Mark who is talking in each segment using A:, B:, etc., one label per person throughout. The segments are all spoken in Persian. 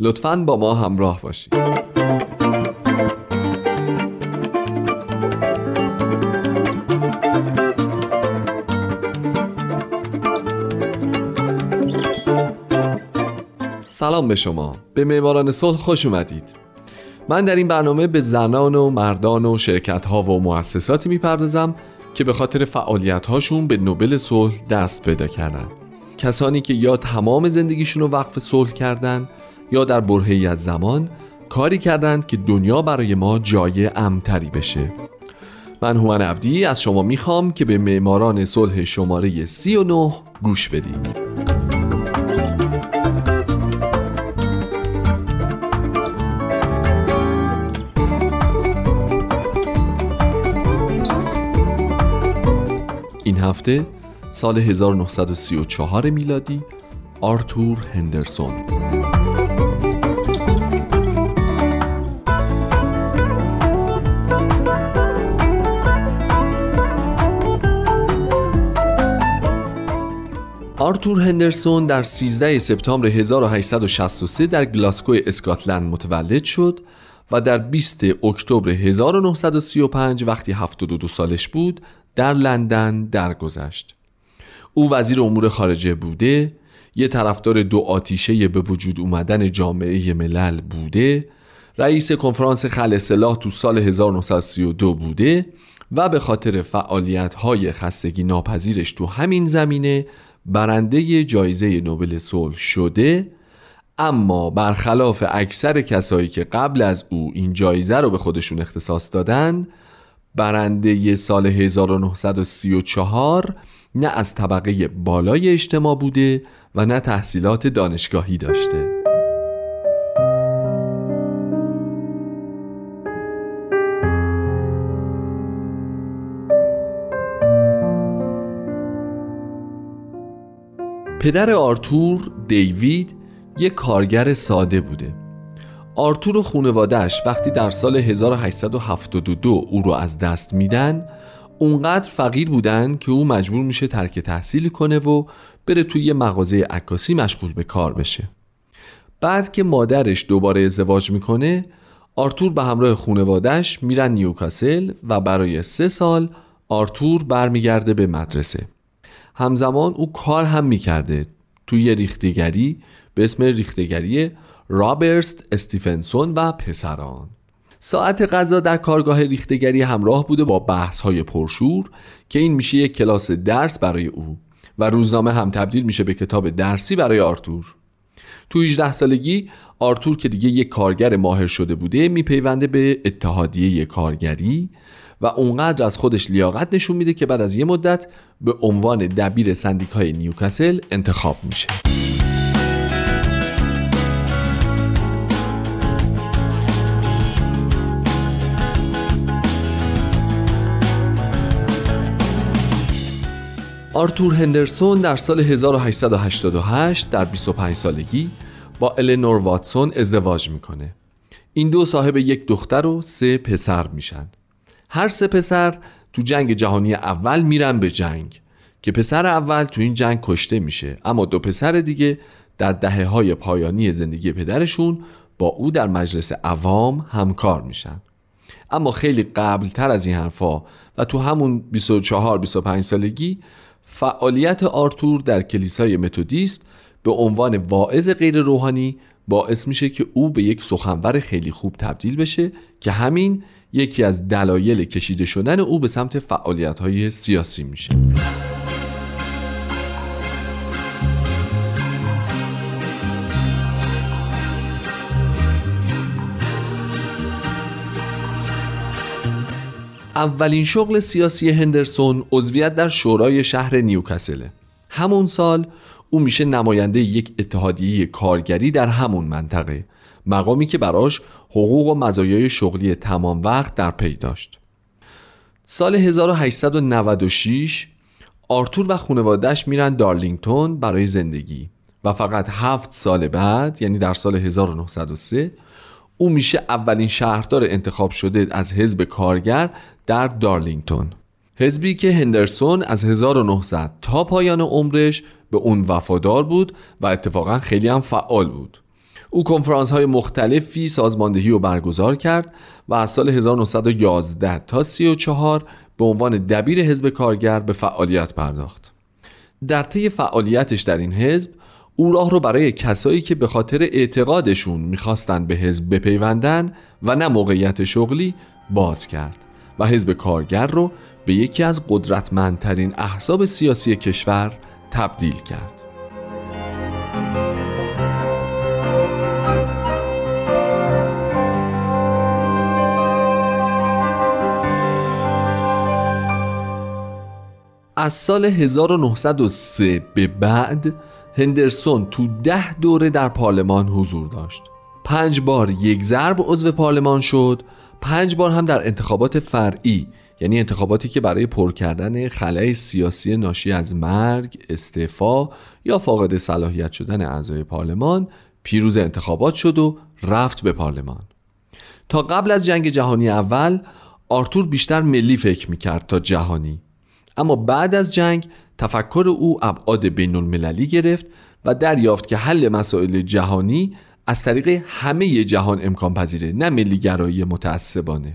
A: لطفا با ما همراه باشید. سلام به شما. به معماران صلح خوش اومدید. من در این برنامه به زنان و مردان و شرکت ها و مؤسساتی می‌پردازم که به خاطر فعالیت هاشون به نوبل صلح دست پیدا کردن. کسانی که یا تمام زندگیشون رو وقف صلح کردن یا در برهی از زمان کاری کردند که دنیا برای ما جای امتری بشه. من هومن عبدی از شما می‌خوام که به معماران صلح شماره 39 گوش بدید. این هفته سال 1934 میلادی آرتور هندرسون. آرتور هندرسون در 13 سپتامبر 1863 در گلاسکو اسکاتلند متولد شد و در 20 اکتبر 1935 وقتی 72 سالش بود در لندن درگذشت. او وزیر امور خارجه بوده، یه طرفدار دو آتیشه به وجود اومدن جامعه ملل بوده، رئیس کنفرانس خل سلاح تو سال 1932 بوده و به خاطر فعالیت های خستگی ناپذیرش تو همین زمینه برنده جایزه نوبل صلح شده اما برخلاف اکثر کسایی که قبل از او این جایزه رو به خودشون اختصاص دادن برنده سال 1934 نه از طبقه بالای اجتماع بوده و نه تحصیلات دانشگاهی داشته. پدر آرتور دیوید یک کارگر ساده بوده. آرتور و خونوادهش وقتی در سال 1872 او رو از دست میدن اونقدر فقیر بودن که او مجبور میشه ترک تحصیل کنه و بره توی یه مغازه عکاسی مشغول به کار بشه. بعد که مادرش دوباره ازدواج می‌کنه آرتور به همراه خونوادهش میرن نیوکاسل و برای سه سال آرتور برمیگرده به مدرسه. همزمان او کار هم می‌کرده. توی ریختگری به اسم ریختگری رابرت استیفنسون و پسران. ساعت غذا در کارگاه ریختگری همراه بوده با بحث های پرشور که این میشه یک کلاس درس برای او و روزنامه هم تبدیل میشه به کتاب درسی برای آرتور. تو 18 سالگی آرتور که دیگه یک کارگر ماهر شده بوده میپیونده به اتحادیه کارگری و اونقدر از خودش لیاقت نشون میده که بعد از یه مدت به عنوان دبیر سندیکای نیوکاسل انتخاب میشه. آرتور هندرسون در سال 1888 در 25 سالگی با النور واتسون ازدواج می‌کنه. این دو صاحب یک دختر و سه پسر میشن. هر سه پسر تو جنگ جهانی اول میرن به جنگ که پسر اول تو این جنگ کشته میشه. اما دو پسر دیگه در دهه های پایانی زندگی پدرشون با او در مجلس عوام همکار میشن. اما خیلی قبل تر از این حرفا و تو همون 24-25 سالگی فعالیت آرتور در کلیسای متودیست به عنوان واعظ غیر روحانی باعث میشه که او به یک سخنور خیلی خوب تبدیل بشه که همین یکی از دلایل کشیده شدن او به سمت فعالیت های سیاسی میشه. اولین شغل سیاسی هندرسون عضویت در شورای شهر نیوکاسله همون سال او میشه نماینده یک اتحادیه کارگری در همون منطقه. مقامی که براش حقوق و مزایای شغلی تمام وقت در پی داشت. سال 1896 آرتور و خانوادهش میرن دارلینگتون برای زندگی و فقط هفت سال بعد یعنی در سال 1903 او میشه اولین شهردار انتخاب شده از حزب کارگر در دارلینگتون. حزبی که هندرسون از 1900 تا پایان عمرش به اون وفادار بود و اتفاقا خیلی هم فعال بود. او کنفرانس های مختلفی سازماندهی و برگزار کرد و از سال 1911 تا 34 به عنوان دبیر حزب کارگر به فعالیت پرداخت. در طی فعالیتش در این حزب او راه رو برای کسایی که به خاطر اعتقادشون می‌خواستن به حزب بپیوندن و نه موقعیت شغلی باز کرد و حزب کارگر رو به یکی از قدرتمندترین احزاب سیاسی کشور تبدیل کرد. از سال 1903 به بعد هندرسون تو ده دوره در پارلمان حضور داشت. پنج بار یک ضرب عضو پارلمان شد پنج بار هم در انتخابات فرعی یعنی انتخاباتی که برای پر کردن خلای سیاسی ناشی از مرگ، استعفا یا فاقد صلاحیت شدن اعضای پارلمان پیروز انتخابات شد و رفت به پارلمان. تا قبل از جنگ جهانی اول آرتور بیشتر ملی فکر می‌کرد تا جهانی. اما بعد از جنگ تفکر او ابعاد بین المللی گرفت و دریافت که حل مسائل جهانی از طریق همه جهان امکان پذیره نه ملیگرایی متعصبانه.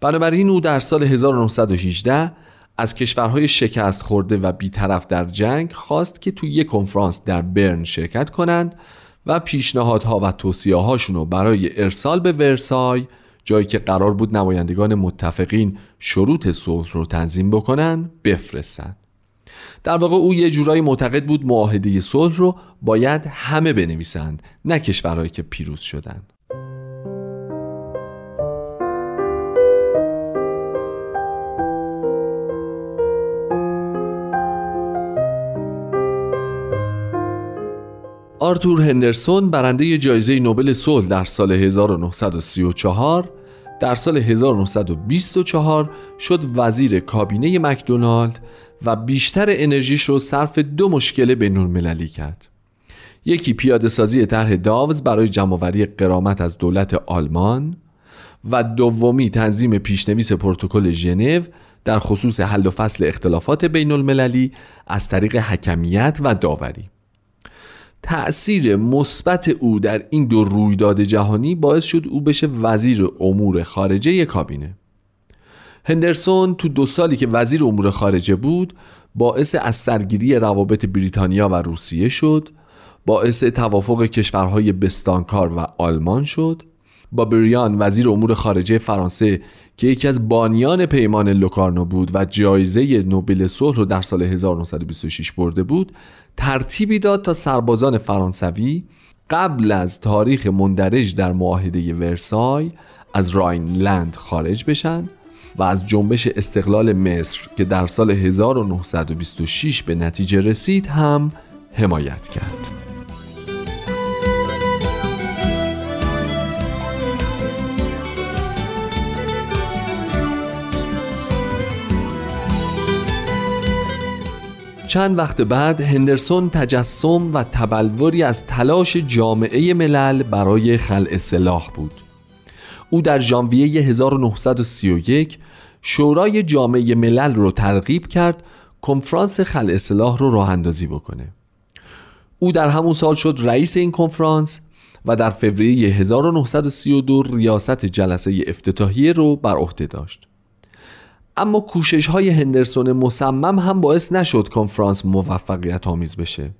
A: بنابراین او در سال 1918 از کشورهای شکست خورده و بیطرف در جنگ خواست که توی یک کنفرانس در برن شرکت کنند و پیشنهادها و توصیه هاشون رو برای ارسال به ورسای جایی که قرار بود نمایندگان متفقین شروط صلح رو تنظیم بکنن بفرستند در واقع او یه جورایی معتقد بود معاهده صلح رو باید همه بنویسند نه کشورهایی که پیروز شدند آرتور هندرسون برنده جایزه نوبل صلح در سال 1934 در سال 1924 شد وزیر کابینه مکدونالد و بیشتر انرژیش رو صرف دو مشکل بین المللی کرد. یکی پیاده سازی طرح داوز برای جمعآوری قرامت از دولت آلمان و دومی تنظیم پیشنویس پروتکل ژنو در خصوص حل و فصل اختلافات بین المللی از طریق حکمیت و داوری. تأثیر مثبت او در این دو رویداد جهانی باعث شد او بشه وزیر امور خارجه کابینه. هندرسون تو دو سالی که وزیر امور خارجه بود باعث از سرگیری روابط بریتانیا و روسیه شد باعث توافق کشورهای بستانکار و آلمان شد با بریان وزیر امور خارجه فرانسه که یکی از بانیان پیمان لوکارنو بود و جایزه نوبل صلح رو در سال 1926 برده بود ترتیبی داد تا سربازان فرانسوی قبل از تاریخ مندرج در معاهده ورسای از راینلند خارج بشن و از جنبش استقلال مصر که در سال 1926 به نتیجه رسید هم حمایت کرد. چند وقت بعد هندرسون تجسم و تبلوری از تلاش جامعه ملل برای خلع سلاح بود. او در ژانویه 1931 شورای جامعه ملل رو ترغیب کرد کنفرانس خلع سلاح رو راه اندازی بکنه. او در همون سال شد رئیس این کنفرانس و در فوریه 1932 ریاست جلسه افتتاحیه رو بر عهده داشت. اما کوشش های هندرسون مصمم هم باعث نشد کنفرانس موفقیت آمیز بشه.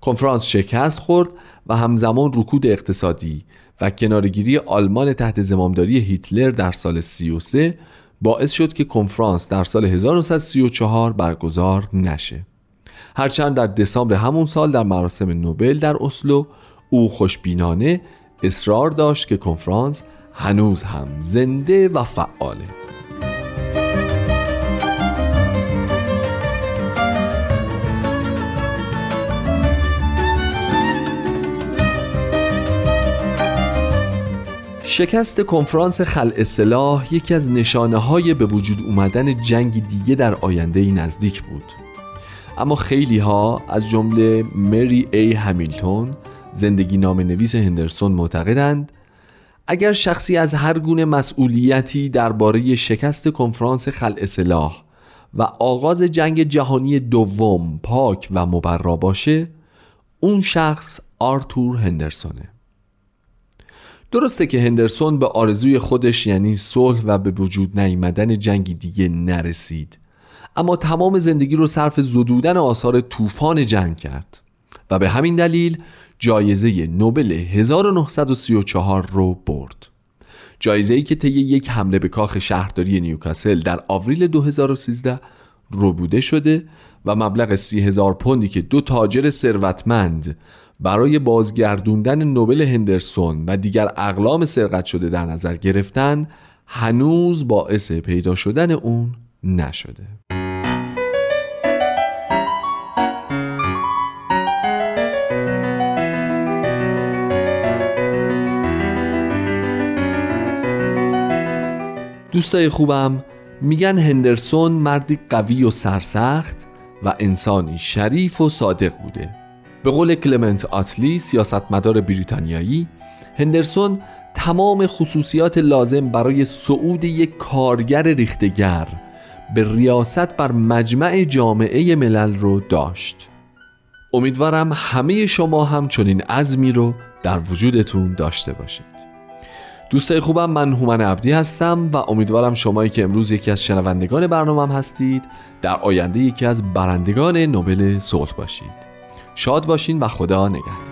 A: کنفرانس شکست خورد و همزمان رکود اقتصادی و کنارگیری آلمان تحت زمامداری هیتلر در سال 33 باعث شد که کنفرانس در سال 1934 برگزار نشه. هرچند در دسامبر همون سال در مراسم نوبل در اسلو او خوشبینانه اصرار داشت که کنفرانس هنوز هم زنده و فعاله. شکست کنفرانس خل اصلاح یکی از نشانه های به وجود اومدن جنگ دیگه در آینده نزدیک بود. اما خیلی ها از جمله مری ای همیلتون زندگی نام نویس هندرسون معتقدند اگر شخصی از هر گونه مسئولیتی درباره شکست کنفرانس خل اصلاح و آغاز جنگ جهانی دوم پاک و مبرا باشه اون شخص آرتور هندرسونه. درسته که هندرسون به آرزوی خودش یعنی صلح و به وجود نیامدن جنگی دیگه نرسید. اما تمام زندگی رو صرف زدودن آثار طوفان جنگ کرد و به همین دلیل جایزه نوبل 1934 رو برد. جایزه ای که طی یک حمله به کاخ شهرداری نیوکاسل در آوریل 2013 ربوده شده و مبلغ سی هزار پوندی که دو تاجر ثروتمند برای بازگردوندن نوبل هندرسون و دیگر اقلام سرقت شده در نظر گرفتن هنوز باعث پیدا شدن اون نشده. دوستای خوبم میگن هندرسون مردی قوی و سرسخت و انسانی شریف و صادق بوده. به قول کلمنت آتلی سیاستمدار بریتانیایی هندرسون تمام خصوصیات لازم برای صعود یک کارگر ریختگر به ریاست بر مجمع جامعه ملل رو داشت. امیدوارم همه شما هم چنین عزمی رو در وجودتون داشته باشید. دوستای خوبم من هومن عبدی هستم و امیدوارم شمایی که امروز یکی از شنوندگان برنامه هستید در آینده یکی از برندگان نوبل صلح باشید. شاد باشین و خدا نگهدار.